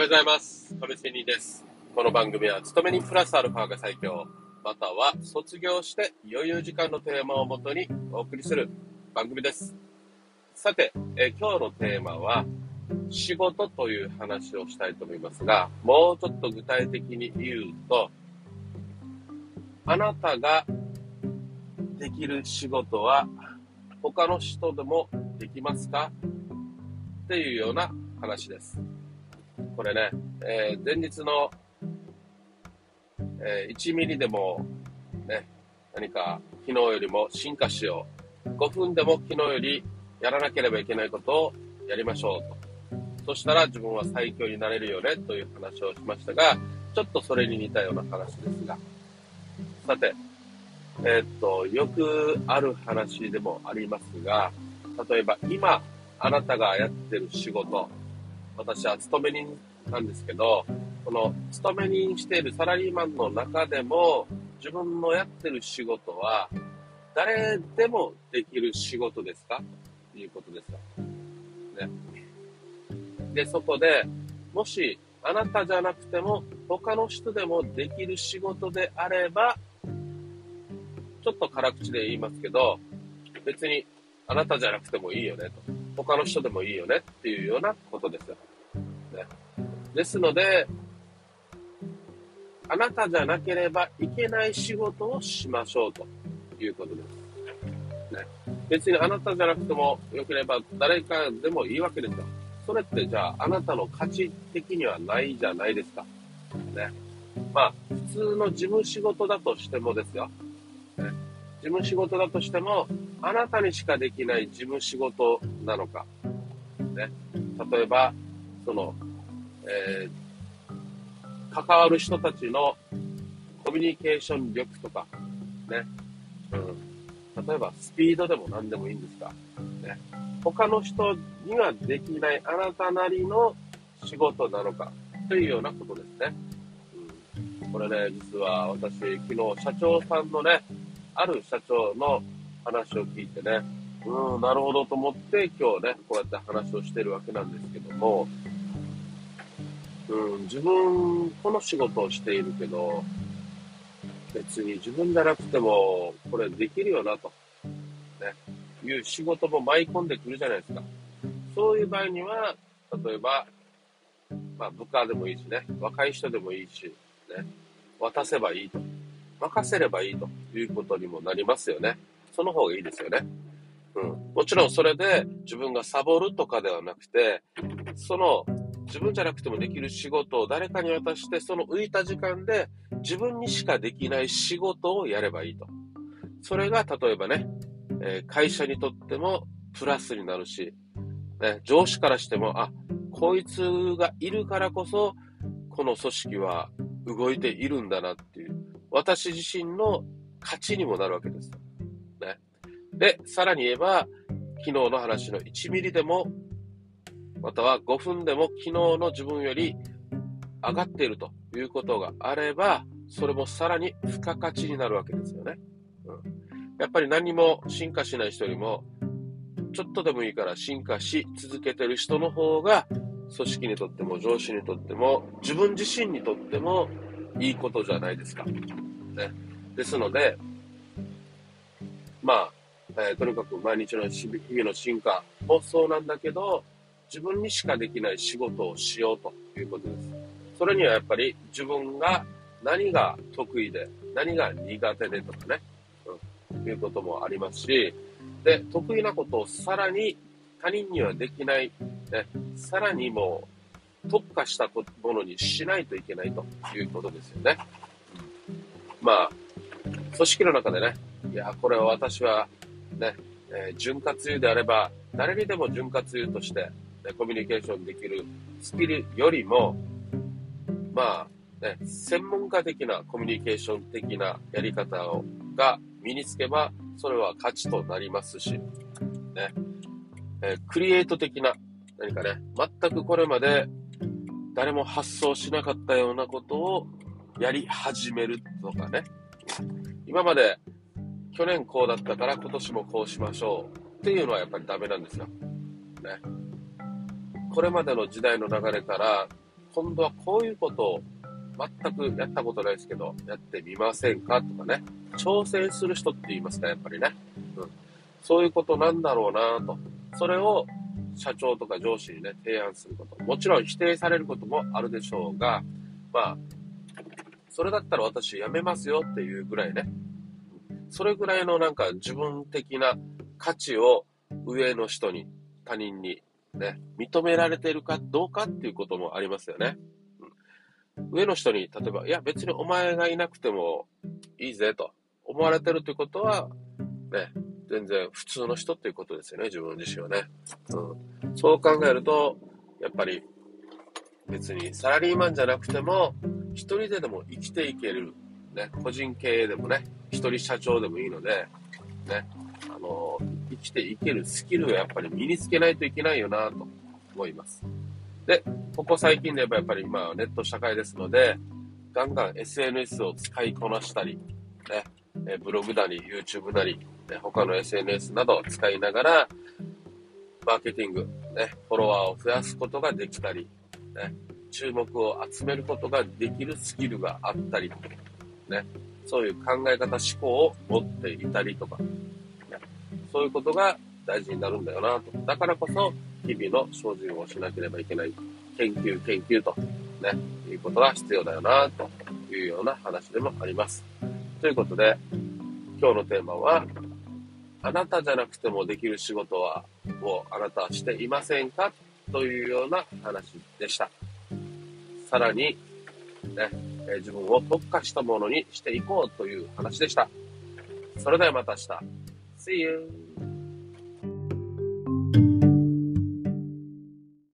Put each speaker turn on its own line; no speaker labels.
おはようございます。亀仙人です。この番組は、勤めにプラスアルファが最強、または卒業して余裕時間のテーマをもとにお送りする番組です。さて、え今日のテーマは、仕事という話をしたいと思いますが、もうちょっと具体的に言うと、あなたができる仕事は他の人でもできますか？っていうような話です。これね、えー前日の、えー1ミリでも、ね、何か昨日よりも進化しよう。5分でも昨日よりやらなければいけないことをやりましょうと。そしたら自分は最強になれるよねという話をしましたが、ちょっとそれに似たような話ですが。さて、えーっと、よくある話でもありますが、例えば今あなたがやってる仕事、私は勤め人なんですけど、この勤め人しているサラリーマンの中でも、自分のやってる仕事は、誰でもできる仕事ですか？ということですよ。ね。で、そこで、もし、あなたじゃなくても、他の人でもできる仕事であれば、ちょっと辛口で言いますけど、別にあなたじゃなくてもいいよねと。他の人でもいいよねっていうようなことですよ。ね、ですので、あなたじゃなければいけない仕事をしましょうということです。ね、別にあなたじゃなくてもよければ誰かでもいいわけですよ。それってじゃああなたの価値的にはないじゃないですか。ね。まあ、普通の事務仕事だとしてもですよ。事務仕事だとしても、あなたにしかできない事務仕事なのか。ね。例えば、その、えー関わる人たちのコミュニケーション力とか、ね。うん。例えば、スピードでも何でもいいんですが、ね。他の人にはできないあなたなりの仕事なのか、というようなことですね。うん。これね、実は私、昨日、社長さんのね、ある社長の話を聞いてね、うん、なるほどと思って今日ね、こうやって話をしてるわけなんですけども、うん、自分、この仕事をしているけど、別に自分じゃなくても、これできるよなと、ね、いう仕事も舞い込んでくるじゃないですか。そういう場合には、例えば、まあ部下でもいいしね、若い人でもいいし、ね、渡せばいいと。任せればいいということにもなりますよね。その方がいいですよね。うん。もちろんそれで自分がサボるとかではなくて、その自分じゃなくてもできる仕事を誰かに渡して、その浮いた時間で自分にしかできない仕事をやればいいと。それが例えばね、え会社にとってもプラスになるし、ね、上司からしても、あ、こいつがいるからこそ、この組織は動いているんだなって、私自身の勝ちにもなるわけです。ね。で、さらに言えば、昨日の話の1ミリでも、または5分でも昨日の自分より上がっているということがあれば、それもさらに付加価値になるわけですよね。うん。やっぱり何も進化しない人よりも、ちょっとでもいいから進化し続けてる人の方が、組織にとっても上司にとっても、自分自身にとってもいいことじゃないですか。ね。ですので、まあ、えーとにかく毎日の日々の進化もそうなんだけど、自分にしかできない仕事をしようということです。それにはやっぱり自分が何が得意で、何が苦手でとかね、うん、いうこともありますし、で、得意なことをさらに他人にはできない、ね、さらにもう特化したものにしないといけないということですよね。まあ、組織の中でね、いや、これは私はね、えー潤滑油であれば、誰にでも潤滑油として、ね、コミュニケーションできるスキルよりも、まあ、ね、専門家的なコミュニケーション的なやり方をが身につけば、それは価値となりますし、ね、えークリエイト的な、何かね、全くこれまで誰も発想しなかったようなことをやり始めるとかね、今まで去年こうだったから今年もこうしましょうっていうのはやっぱりダメなんですよ。ね。これまでの時代の流れから今度はこういうことを全くやったことないですけど、やってみませんかとかね、挑戦する人って言いますか、やっぱりね。うん。そういうことなんだろうなと。それを社長とか上司にね、提案すること。もちろん否定されることもあるでしょうが、まあ、それだったら私辞めますよっていうぐらいね、それぐらいのなんか自分的な価値を上の人に、他人にね、認められているかどうかっていうこともありますよね。うん、上の人に、例えば、いや別にお前がいなくてもいいぜと思われてるということは、ね、全然普通の人っていうことですよね、自分自身はね。うん、そう考えると、やっぱり別にサラリーマンじゃなくても、一人ででも生きていける、ね、個人経営でもね、一人社長でもいいので、ね、あの、生きていけるスキルをやっぱり身につけないといけないよなと思います。で、ここ最近で言えばやっぱり今ネット社会ですので、ガンガン SNS を使いこなしたり、ね、えブログなり YouTube なり、ね、他の SNS などを使いながら、マーケティング、ね、フォロワーを増やすことができたり、ね、注目を集めることができるスキルがあったりとか、ね、そういう考え方、思考を持っていたりとか、ね、そういうことが大事になるんだよなと。だからこそ、日々の精進をしなければいけない。研究、研究と、ね、いうことが必要だよなというような話でもあります。ということで、今日のテーマは、あなたじゃなくてもできる仕事は、をあなたはしていませんか？というような話でした。さらに、ね、え自分を特化したものにしていこうという話でした。それではまた明日。See you!